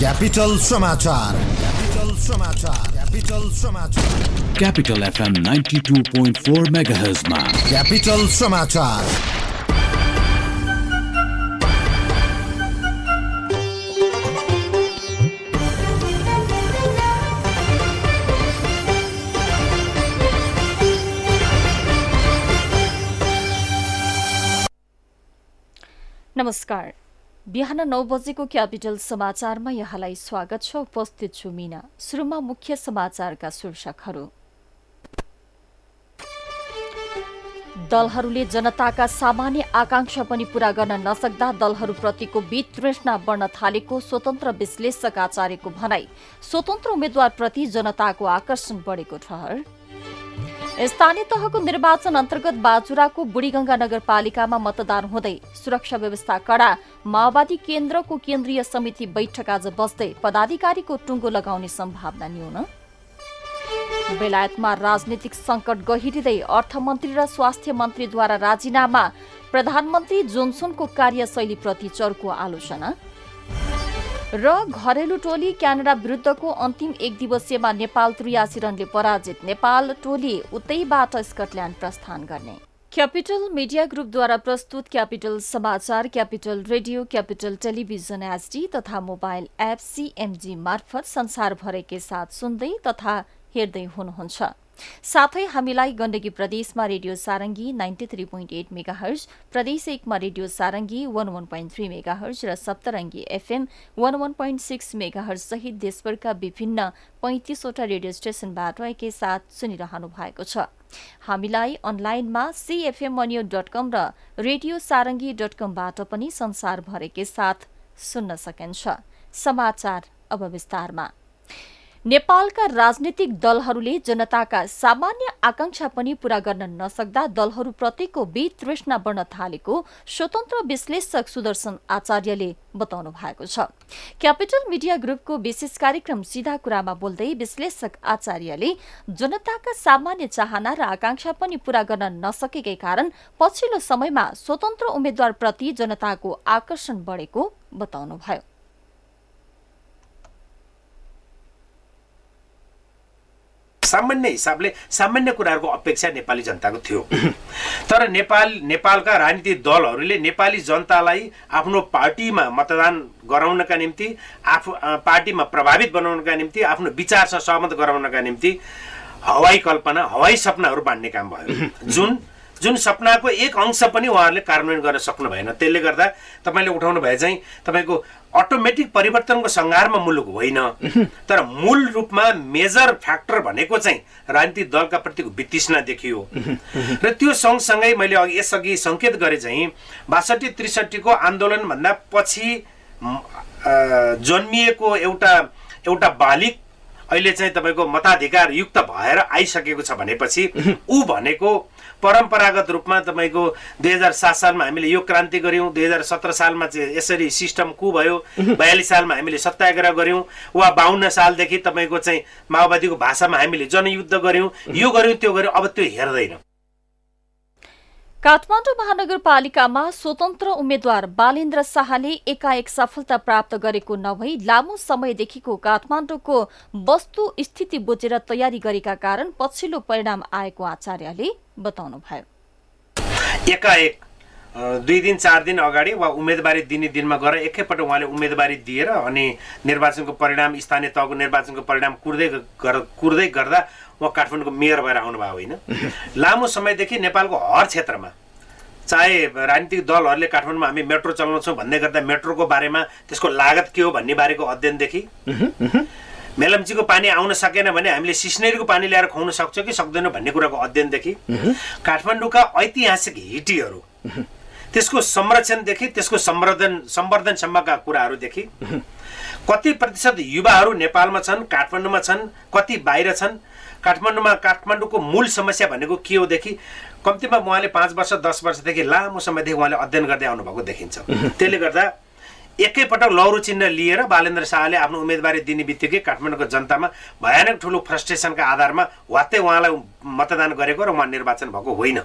Capital समाचार Capital समाचार Capital समाचार Capital FM 92.4 MHz मा क्यापिटल समाचार नमस्कार बिहान नौ बजेको क्यापिटल समाचारमा यहाँलाई स्वागत छ। उपस्थित छु मिना। सुरुमा मुख्य समाचारका शीर्षकहरू। दलहरूले जनताका सामान्य आकांक्षा पनि पूरा गर्न नसक्दा दलहरूप्रतिको वितृष्णा बढ्न थालेको स्वतन्त्र विश्लेषक आचार्यको भनाई। स्वतन्त्र उम्मेद्वारप्रति जनताको आकर्षण बढेको ठहर। स्थानीय तहको निर्वाचन अन्तर्गत बाजुराको बुढीगंगा नगरपालिकामा मतदान हुँदै सुरक्षा व्यवस्था कडा माओवादी केन्द्रको केन्द्रीय समिति बैठक आज बस्दै पदाधिकारीको टुङ्गो लगाउने सम्भावना न्यून। बेलायतमा राजनीतिक संकट गहिरिँदै अर्थमन्त्री र स्वास्थ्य मन्त्रीद्वारा राजीनामा प्रधानमन्त्री जोन्सनको कार्यशैलीप्रति चर्को आलोचना। र घरेलु टोली क्यानाडा विरुद्धको अन्तिम एक दिवसीयमा नेपाल त्रियासी रनले पराजित नेपाल टोली उतैबाट स्कटल्याण्ड प्रस्थान गर्ने। क्यापिटल मिडिया ग्रुपद्वारा प्रस्तुत क्यापिटल समाचार Capital radio Capital television HD तथा मोबाइल एप सीएमजी मार्फत संसारभरकै साथ सुन्दै तथा हेर्दै हुनुहुन्छ। साथै हामीलाई गण्डकी प्रदेशमा radio Sarangi ninety three point eight megahertz प्रदेश एकमा radio Sarangi one one point three megahertz र Saptarangi FM one one point six megahertz सहित देशभरका विभिन्न पैंतिसवटा रेडियो स्टेशनबाट एकैसाथ सुनिरहनु भएको छ। हामीलाई अनलाइनमा सिएफएम डट कम र रेडियो सारङ्गी डट कमबाट पनि संसारभरकै साथ सुन्न सकिन्छ। समाचार अब विस्तारमा। नेपालका राजनीतिक दलहरूले जनताका सामान्य आकांक्षा पनि पूरा गर्न नसक्दा दलहरूप्रतिको वितृष्णा बढ्न थालेको स्वतन्त्र विश्लेषक सुदर्शन आचार्यले बताउनु भएको छ। क्यापिटल मिडिया ग्रुपको विशेष कार्यक्रम सिधा कुरामा बोल्दै विश्लेषक आचार्यले जनताका सामान्य चाहना र आकांक्षा पनि पूरा गर्न नसकेकै कारण पछिल्लो समयमा स्वतन्त्र उम्मेद्वारप्रति जनताको आकर्षण बढेको बताउनुभयो। सामान्य हिसाबले सामान्य कुराहरूको अपेक्षा नेपाली जनताको थियो। तर नेपाल नेपालका राजनीतिक दलहरूले नेपाली जनतालाई आफ्नो पार्टीमा मतदान गराउनका निम्ति आफू पार्टीमा प्रभावित बनाउनका निम्ति आफ्नो विचारसँग सहमत गराउनका निम्ति हवाई कल्पना हवाई सपनाहरू बाँड्ने काम भयो। जुन जुन सपनाको एक अंश पनि उहाँहरूले कार्यान्वयन गर्न सक्नु भएन। त्यसले गर्दा तपाईँले उठाउनु भए चाहिँ तपाईँको अटोमेटिक परिवर्तनको सङ्घारमा मुलुक होइन। तर मूल रूपमा मेजर फ्याक्टर भनेको चाहिँ राजनीतिक दलका प्रतिको वितृष्णा देखियो। र त्यो सँगसँगै मैले अघि यसअघि सङ्केत गरेँ चाहिँ बासठी त्रिसठीको आन्दोलनभन्दा पछि जन्मिएको एउटा एउटा बालिक अहिले चाहिँ तपाईँको मताधिकार युक्त भएर आइसकेको छ भनेपछि ऊ भनेको परम्परागत रूपमा तपाईँको दुई हजार सात सालमा हामीले यो क्रान्ति गऱ्यौँ। दुई हजार सत्र सालमा चाहिँ यसरी सिस्टम कु भयो। बयालिस सालमा हामीले सत्याग्रह गऱ्यौँ। वा बाहन्न सालदेखि तपाईँको चाहिँ माओवादीको भाषामा हामीले जनयुद्ध गऱ्यौँ। यो गऱ्यौँ त्यो गऱ्यौँ। अब त्यो हेर्दैन। काठमाडौँ महानगरपालिकामा स्वतन्त्र उम्मेद्वार बालेन्द्र शाहले एकाएक सफलता प्राप्त गरेको नभई लामो समयदेखिको काठमाडौँको वस्तु स्थिति बुझेर तयारी गरेका कारण पछिल्लो परिणाम आएको आचार्यले बताउनुभयो। एकाएक दुई दिन चार दिन अगाडि वा उम्मेदवारी दिने दिनमा गएर एकैपल्ट उहाँले उम्मेदवारी दिएर अनि निर्वाचनको परिणाम स्थानीय तहको निर्वाचनको परिणाम कुर्दै कुर्दै गर्दा उहाँ काठमाडौँको मेयर भएर आउनुभयो होइन। लामो समयदेखि नेपालको हर क्षेत्रमा चाहे राजनीतिक दलहरूले काठमाडौँमा हामी मेट्रो चलाउँछौँ भन्दै गर्दा मेट्रोको बारेमा त्यसको लागत के हो भन्ने बारेको अध्ययनदेखि मेलम्चीको पानी आउन सकेन भने हामीले सिस्नेरीको पानी ल्याएर खुवाउन सक्छौँ कि सक्दैनौँ भन्ने कुराको अध्ययनदेखि काठमाडौँका ऐतिहासिक हिटीहरू त्यसको संरक्षणदेखि त्यसको सम्वर्धन सम्वर्धनसम्मका कुराहरूदेखि कति प्रतिशत युवाहरू नेपालमा छन् काठमाडौँमा छन् कति बाहिर छन् काठमाडौँमा काठमाडौँको मूल समस्या भनेको के होदेखि कम्तीमा उहाँले पाँच वर्ष दस वर्षदेखि लामो समयदेखि उहाँले अध्ययन गर्दै आउनुभएको देखिन्छ। त्यसले गर्दा एकैपटक लौरो चिन्ह लिएर बालेन्द्र शाहले आफ्नो उम्मेदवारी दिने बित्तिकै काठमाडौँको जनतामा भयानक ठुलो फ्रस्ट्रेसनका आधारमा वात्तै उहाँलाई मतदान गरेको र उहाँ निर्वाचन भएको होइन।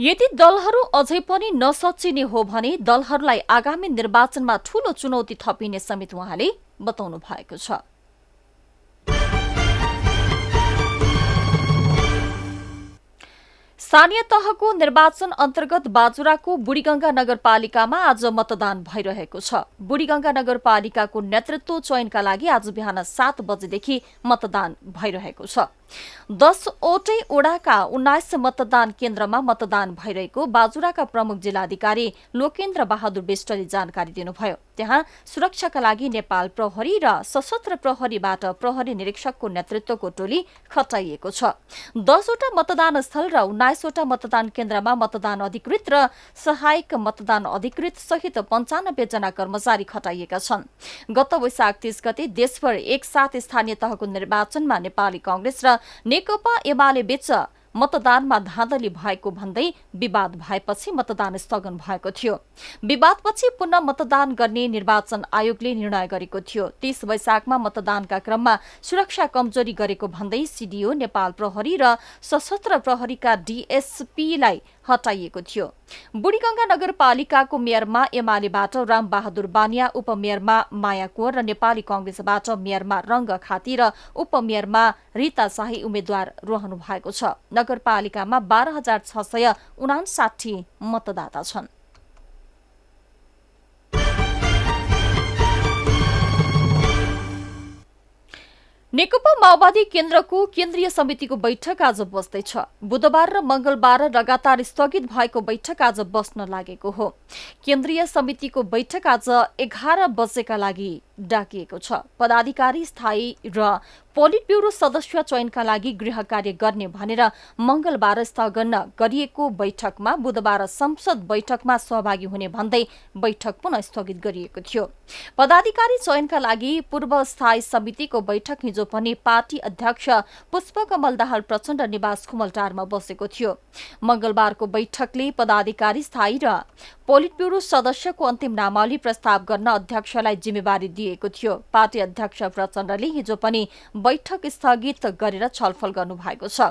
यदि दलहरू अझै पनि नसचिने हो भने दलहरूलाई आगामी निर्वाचनमा ठूलो चुनौती थपिने समेत उहाँले बताउनु भएको छ। स्थानीय तहको निर्वाचन अन्तर्गत बाजुराको बुढीगंगा नगरपालिकामा आज मतदान भइरहेको छ। बुढीगंगा नगरपालिकाको नेतृत्व चयनका लागि आज बिहान सात बजेदेखि मतदान भइरहेको छ। दसवटै ओडाका उन्नाइस मतदान केन्द्रमा मतदान भइरहेको बाजुराका प्रमुख जिल्लाधिकारी लोकेन्द्र बहादुर विष्टले जानकारी दिनुभयो। त्यहाँ सुरक्षाका लागि नेपाल प्रहरी र सशस्त्र प्रहरीबाट प्रहरी निरीक्षकको नेतृत्वको टोली खटाइएको छ। दसवटा मतदान स्थल र उन्नाइसवटा मतदान केन्द्रमा मतदान अधिकृत र सहायक मतदान अधिकृत सहित पञ्चानब्बे जना कर्मचारी खटाइएका छन्। गत वैशाख तीस गते देशभर एकसाथ स्थानीय तहको निर्वाचनमा नेपाली कंग्रेस र नेकपा एमाले बीच मतदानमा धाँधली भएको भन्दै विवाद भएपछि मतदान स्थगन भएको थियो। विवादपछि पुनः मतदान गर्ने निर्वाचन आयोगले निर्णय गरेको थियो। तीस वैशाखमा मतदानका क्रममा सुरक्षा कमजोरी गरेको भन्दै सीडीओ नेपाल प्रहरी र सशस्त्र प्रहरीका डीएसपीलाई हटाइएको थियो। बुढीगंगा नगरपालिकाको मेयरमा एमालेबाट रामबहादुर बानिया उपमेयरमा माया कुवर र नेपाली कंग्रेसबाट मेयरमा रंग खाती र उपमेयरमा रीता शाही उम्मेद्वार रहनु भएको छ। नगरपालिकामा बाह्र हजार छ सय उनासाठी मतदाता छन्। नेकपा माओवादी केन्द्रको केन्द्रीय समितिको बैठक आज बस्दैछ। बुधबार र मंगलबार लगातार स्थगित भएको बैठक आज बस्न लागेको हो। केन्द्रीय समितिको बैठक आज एघार बजेका लागि डाकिएको छ। पदाधिकारी स्थायी र पोलिट ब्यूरो सदस्य चयनका लागि गृह कार्य गर्ने भनेर मंगलबार स्थगन गरिएको बैठकमा बुधबार संसद बैठकमा सहभागी हुने भन्दै बैठक पुनः स्थगित गरिएको थियो। पदाधिकारी चयनका लागि पूर्व स्थायी समितिको बैठक हिजो पनि पार्टी अध्यक्ष पुष्पकमल दाहाल प्रचण्ड निवास खुमलटारमा बसेको थियो। मंगलबारको बैठकले पदाधिकारी स्थायी र पोलिट ब्यूरो सदस्यको अन्तिम नामावली प्रस्ताव गर्न अध्यक्षलाई जिम्मेवारी दिएको थियो। पार्टी अध्यक्ष प्रचण्डले हिजो पनि बैठक स्थगित गरेर छलफल गर्नुभएको छ।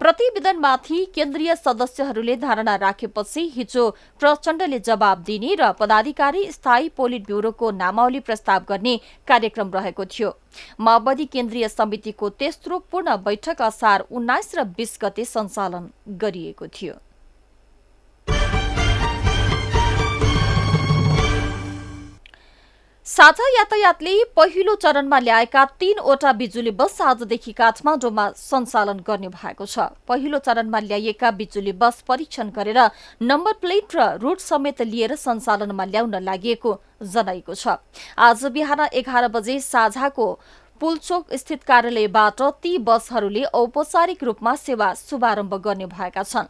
प्रतिवेदनमाथि केन्द्रीय सदस्यहरूले धारणा राखेपछि हिजो प्रचण्डले जवाब दिने र पदाधिकारी स्थायी पोलिट ब्यूरोको नामावली प्रस्ताव गर्ने कार्यक्रम रहेको थियो। माओवादी केन्द्रीय समितिको तेस्रो पूर्ण बैठक असार उन्नाइस र बीस गते सञ्चालन गरिएको थियो। साझा यातायातले पहिलो चरणमा ल्याएका तीनवटा बिजुली बस आजदेखि काठमाडौँमा सञ्चालन गर्ने भएको छ। पहिलो चरणमा ल्याइएका बिजुली बस परीक्षण गरेर नम्बर प्लेट र रूट समेत लिएर सञ्चालनमा ल्याउन लागि जनाइएको छ। आज बिहान एघार बजे साझाको पुलचोक स्थित कार्यालयबाट ती बसहरूले औपचारिक रूपमा सेवा शुभारम्भ गर्ने भएका छन्।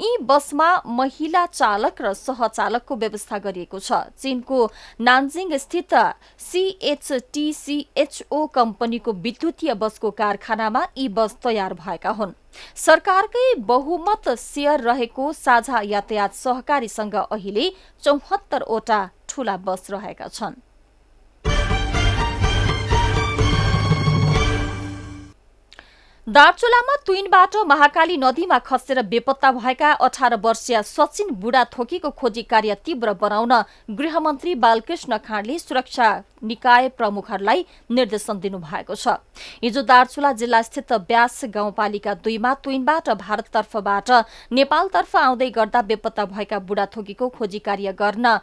यी बसमा महिला चालक र सहचालकको व्यवस्था गरिएको छ। चीनको नान्जिङ स्थित सीएचटीसीएचओ कम्पनीको विद्युतीय बसको कारखानामा यी बस तयार भएका हुन्। सरकारकै बहुमत सेयर रहेको साझा यातायात सहकारीसँग अहिले चौहत्तरवटा ठूला बस रहेका छन्। दार्चुलामा तुइनबाट महाकाली नदीमा खसेर बेपत्ता भएका अठार वर्षीय सचिन बुढा थोकीको खोजी कार्य तीव्र बनाउन गृहमन्त्री बालकृष्ण खाँडले सुरक्षा निकाय प्रमुखहरूलाई निर्देशन दिनुभएको छ। हिजो दार्चुला जिल्लास्थित ब्यास गाउँपालिका दुईमा तुइनबाट भारततर्फबाट नेपालतर्फ आउँदै गर्दा बेपत्ता भएका बुढाथोकीको खोजी कार्य गर्न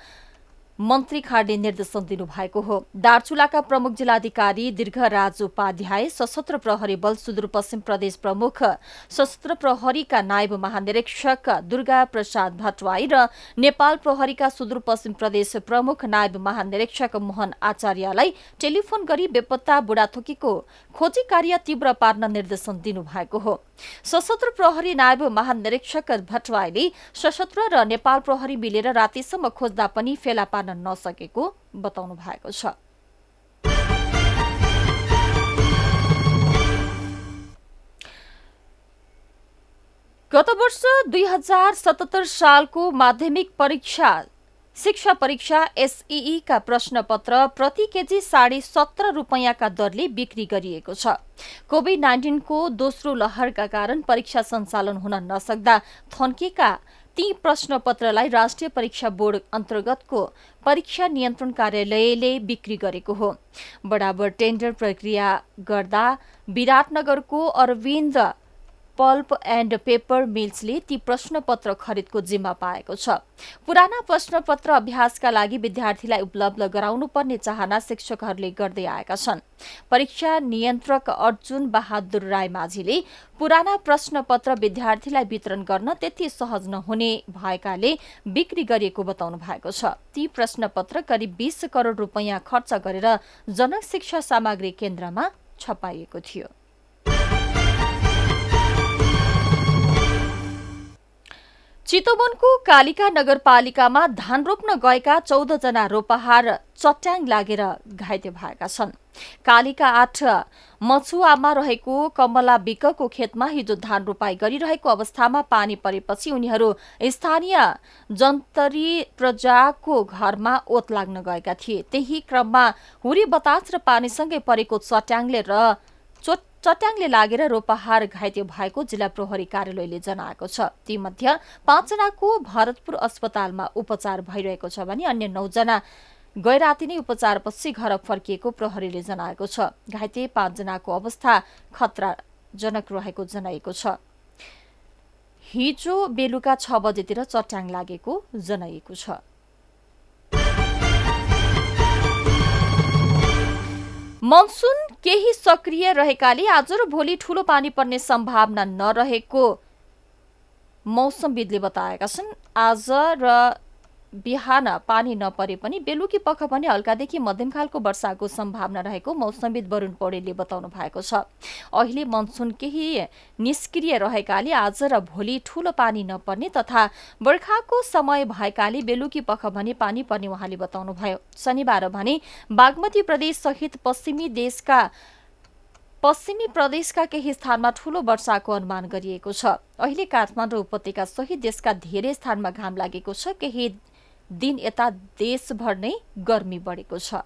मन्त्री खाडले निर्देशन दिनुभएको हो। दार्चुलाका प्रमुख जिल्लाधिकारी दीर्घराज उपाध्याय सशस्त्र प्रहरी बल सुदूरपश्चिम प्रदेश प्रमुख सशस्त्र प्रहरीका नायब महानिरीक्षक दुर्गा प्रसाद भट्टवाई र नेपाल प्रहरीका सुदूरपश्चिम प्रदेश प्रमुख नायब महानिरीक्षक मोहन आचार्यलाई टेलिफोन गरी बेपत्ता बुढाथोकीको खोजी कार्य तीव्र पार्न निर्देशन दिनुभएको हो। सशस्त्र प्रहरी नायब महानिरीक्षक भट्टवाईले सशस्त्र र नेपाल प्रहरी मिलेर रातिसम्म खोज्दा पनि फेला पार्न नसकेको बताउनु भएको छ। गत वर्ष दुई हजार सतहत्तर सालको माध्यमिक परीक्षा शिक्षा परीक्षा एसईका प्रश्नपत्र प्रति केजी साढे सत्र रुपियाँका दरले बिक्री गरिएको छ। कोभिड नाइन्टिनको दोस्रो लहरका कारण परीक्षा सञ्चालन हुन नसक्दा थन्केका ती प्रश्नपत्रलाई राष्ट्रिय परीक्षा बोर्ड अन्तर्गतको परीक्षा नियन्त्रण कार्यालयले बिक्री गरेको हो। बराबर टेन्डर प्रक्रिया गर्दा विराटनगरको अरविन्द पल्प एन्ड पेपर मिल्सले ती प्रश्नपत्र खरिदको जिम्मा पाएको छ। पुराना प्रश्नपत्र अभ्यासका लागि विद्यार्थीलाई उपलब्ध गराउनु पर्ने चाहना शिक्षकहरूले गर्दै आएका छन्। परीक्षा नियन्त्रक अर्जुन बहादुर राई माझीले पुराना प्रश्नपत्र विद्यार्थीलाई वितरण गर्न त्यति सहज नहुने भएकाले बिक्री गरिएको बताउनु भएको छ। ती प्रश्नपत्र करिब बीस करोड़ रूपियाँ खर्च गरेर जनक शिक्षा सामग्री केन्द्रमा छपाइएको थियो। चितवनको कालिका नगरपालिकामा धान रोप्न गएका चौधजना रोपाहार चट्याङ लागेर घाइते भएका छन्। कालिका आठ मछुवामा रहेको कमला विकको खेतमा हिजो धान रोपाई गरिरहेको अवस्थामा पानी परेपछि उनीहरू स्थानीय जन्तरी प्रजाको घरमा ओत लाग्न गएका थिए। त्यही क्रममा हुरी बतास र पानीसँगै परेको चट्याङले र चट्याङले लागेर रोपाहार घाइते भएको जिल्ला प्रहरी कार्यालयले जनाएको छ। तीमध्ये पाँचजनाको भरतपुर अस्पतालमा उपचार भइरहेको छ भने अन्य नौजना गैराती नै उपचारपछि घर फर्किएको प्रहरीले जनाएको छ। घाइते पाँचजनाको अवस्था खतराजनक रहेको जनाइएको छ। हिजो बेलुका छ बजेतिर चट्याङ लागेको जनाइएको छ। मनसुन केही सक्रिय रहेकाले आज र भोलि ठूलो पानी पर्ने सम्भावना नरहेको मौसमविदले बताएका छन्। आज र बिहान पानी नपरे पनि बेलुकी पख भने हल्कादेखि मध्यम खालको वर्षाको सम्भावना रहेको मौसमविद वरूण पौडेलले बताउनु भएको छ। अहिले मनसुन केही निष्क्रिय रहेकाले आज र भोलि ठूलो पानी नपर्ने तथा बर्खाको समय भएकाले बेलुकी पख भने पानी पर्ने उहाँले बताउनुभयो। शनिबार भने बागमती प्रदेश सहित पश्चिमी देशका पश्चिमी प्रदेशका केही स्थानमा ठूलो वर्षाको अनुमान गरिएको छ। अहिले काठमाडौँ उपत्यका सहित देशका धेरै स्थानमा घाम लागेको छ। केही दिन यता देशभर नै गर्मी बढेको छ।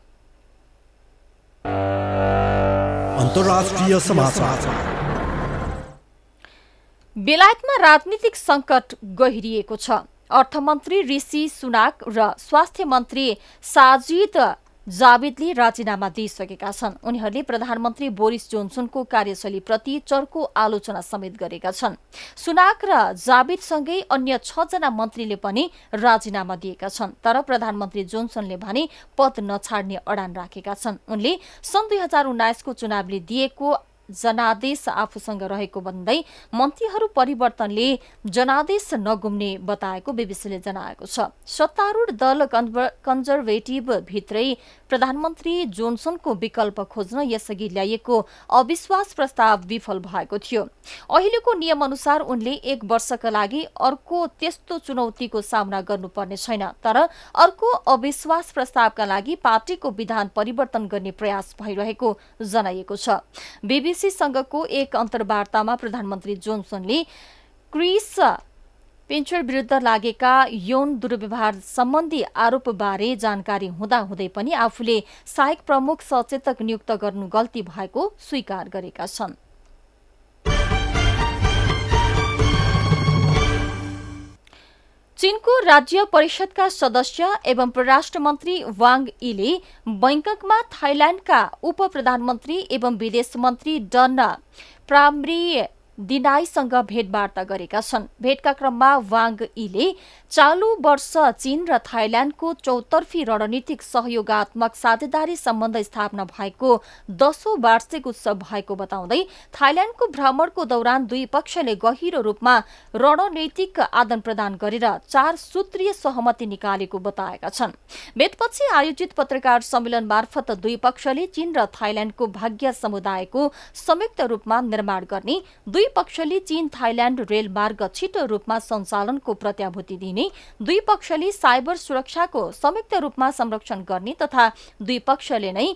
बेलायतमा राजनीतिक संकट गहिरिएको छ। अर्थमन्त्री ऋषि सुनाक र स्वास्थ्य मन्त्री साजिद जावेदले राजीनामा दिइसकेका छन्। उनीहरूले प्रधानमन्त्री बोरिस जोन्सनको कार्यशैलीप्रति चर्को आलोचना समेत गरेका छन्। सुनाक र जावेदसँगै अन्य छजना मन्त्रीले पनि राजीनामा दिएका छन् तर प्रधानमन्त्री जोन्सनले भने पद नछाड्ने अडान राखेका छन्। उनले सन् दुई हजार उन्नाइसको चुनावले दिएको जनादेश आफूसँग रहेको भन्दै मन्त्रीहरू परिवर्तनले जनादेश नगुम्ने बताएको बीबीसीले जनाएको छ। सत्तारूढ दल कन्जर्भेटिभ भित्रै प्रधानमन्त्री जोन्सनको विकल्प खोज्न यसअघि ल्याइएको अविश्वास प्रस्ताव विफल भएको थियो। अहिलेको नियम अनुसार उनले एक वर्षका लागि अर्को त्यस्तो चुनौतीको सामना गर्नुपर्ने छैन तर अर्को अविश्वास प्रस्तावका लागि पार्टीको विधान परिवर्तन गर्ने प्रयास भइरहेको जनाइएको छ। बीबीसीसँगको एक अन्तर्वार्तामा प्रधानमन्त्री जोन्सनले क्रिस पेन्चर विरुद्ध लागेका यौन दुर्व्यवहार सम्बन्धी आरोपबारे जानकारी हुँदाहुँदै पनि आफूले सहायक प्रमुख सचेतक नियुक्त गर्नु गल्ती भएको स्वीकार गरेका छन्। चीनको राज्य परिषदका सदस्य एवं परराष्ट्र मन्त्री वाङ यीले बैङ्ककमा थाइल्याण्डका उप प्रधानमन्त्री एवं विदेश मन्त्री डन प्राम्री दिनाईसँग भेटवार्ता गरेका छन्। भेटका क्रममा वाङ यीले चालु वर्ष चीन र थाइल्याण्डको चौतर्फी रणनीतिक सहयोगात्मक साझेदारी सम्बन्ध स्थापना भएको दशौं वार्षिक उत्सव भएको बताउँदै थाइल्याण्डको भ्रमणको दौरान दुई पक्षले गहिरो रूपमा रणनैतिक आदान प्रदान गरेर चार सूत्रीय सहमति निकालेको बताएका छन्। भेटपछि आयोजित पत्रकार सम्मेलन मार्फत दुई पक्षले चीन र थाइल्याण्डको भाग्य समुदायको संयुक्त रूपमा निर्माण गर्ने पक्षले चीन थाइल्याण्ड रेलमार्ग छिटो रूपमा सञ्चालनको प्रत्याभूति दिने दुई पक्षले साइबर सुरक्षाको संयुक्त रूपमा संरक्षण गर्ने तथा दुई पक्षले नै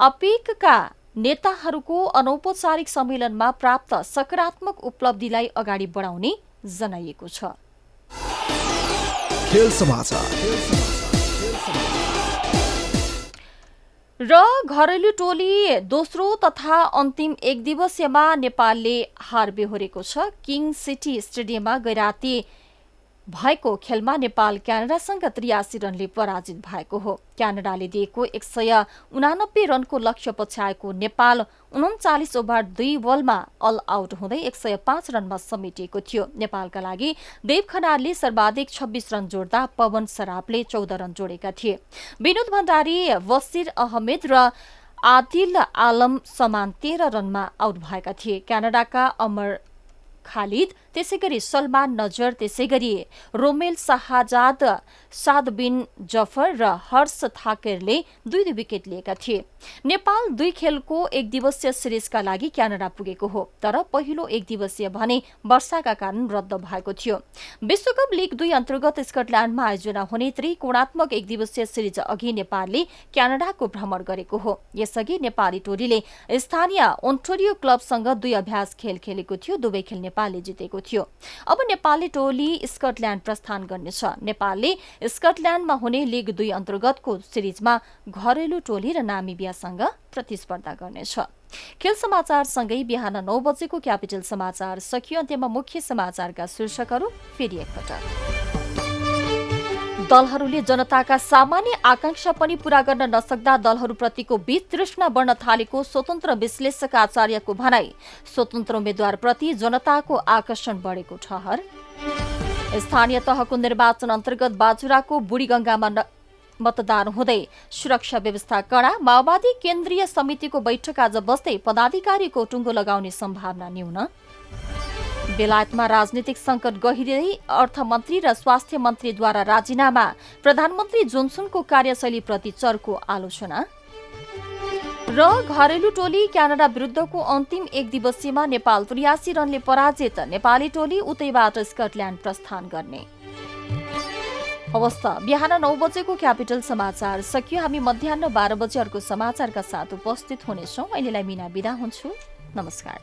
अपेकका नेताहरूको अनौपचारिक सम्मेलनमा प्राप्त सकारात्मक उपलब्धिलाई अगाडि बढाउने जनाइएको छ। र घरेलु टोली दोस्रो तथा अन्तिम एक दिवसीयमा नेपालले हार बेहोरेको छ। किङ सिटी स्टेडियममा गैराती भएको खेलमा नेपाल क्यानाडासँग त्रियासी रनले पराजित भएको हो। क्यानाडाले दिएको एक सय उनानब्बे रनको लक्ष्य पछ्याएको नेपाल उन्चालिस ओभर दुई बलमा अल आउट हुँदै एक सय पाँच रनमा समेटिएको थियो। नेपालका लागि देव खनालले सर्वाधिक छब्बीस रन जोड्दा पवन सरापले चौध रन जोडेका थिए। विनोद भण्डारी वसिर अहमेद र आदिल आलम समान तेह्र रनमा आउट भएका थिए। क्यानाडाका अमर खालिद त्यसै गरी सलमान नजर त्यसै गरी रोमेल शाहजाद साद बिन जफर र हर्ष थाकेरले दुई दुई विकेट लिएका थिए। नेपाल दुई खेलको एक दिवसीय सिरिजका लागि क्यानाडा पुगेको हो तर पहिलो एक दिवसीय भने वर्षाका कारण रद्द भएको थियो। विश्वकप लीग दुई अन्तर्गत स्कटल्याण्डमा आयोजना हुने त्रिकोणात्मक एक दिवसीय सिरिज अघि नेपालले क्यानाडाको भ्रमण गरेको हो। यसअघि नेपाली टोलीले स्थानीय ओन्टोरियो क्लबसँग दुई अभ्यास खेल खेलेको थियो दुवै खेल नेपालले जितेको थियो। अब नेपाली टोली स्कटल्याण्ड प्रस्थान गर्नेछ। नेपालले स्कटल्याण्डमा हुने लिग दुई अन्तर्गतको सिरिजमा घरेलु टोली र नामिबियासँग प्रतिस्पर्धा गर्नेछ। खेल समाचारसँगै बिहान नौ बजेको क्यापिटल समाचार सकियो। अन्त्यमा मुख्य समाचारका शीर्षकहरू फेरि एकपटक। दलहरूले जनताका सामान्य आकांक्षा पनि पूरा गर्न नसक्दा दलहरूप्रतिको वितृष्णा बढ्न थालेको स्वतन्त्र विश्लेषक आचार्यको भनाई। स्वतन्त्र उम्मेद्वारप्रति जनताको आकर्षण बढेको ठहर। स्थानीय तहको निर्वाचन अन्तर्गत बाजुराको बुढीगंगामा मतदान हुँदै सुरक्षा व्यवस्था कडा माओवादी केन्द्रीय समितिको बैठक आज बस्दै पदाधिकारीको टुङ्गो लगाउने सम्भावना न्यून। बेलायतमा राजनीतिक संकट गहिरै अर्थमन्त्री र स्वास्थ्य मन्त्रीद्वारा राजीनामा प्रधानमन्त्री जोन्सनको कार्यशैलीप्रति चर्को आलोचना। र घरेलु टोली क्यानाडा विरुद्धको अन्तिम एक दिवसीयमा नेपाल त्रियासी रनले पराजित नेपाली टोली उतैबाट स्कटल्याण्ड प्रस्थान गर्ने। अवस्था। बिहान नौ बजेको क्यापिटल समाचार। सकियो हामी मध्याह बाह्र बजे अर्को समाचारका साथ उपस्थित हुनेछौँ। अहिलेलाई मिना बिदा हुन्छु। नमस्कार।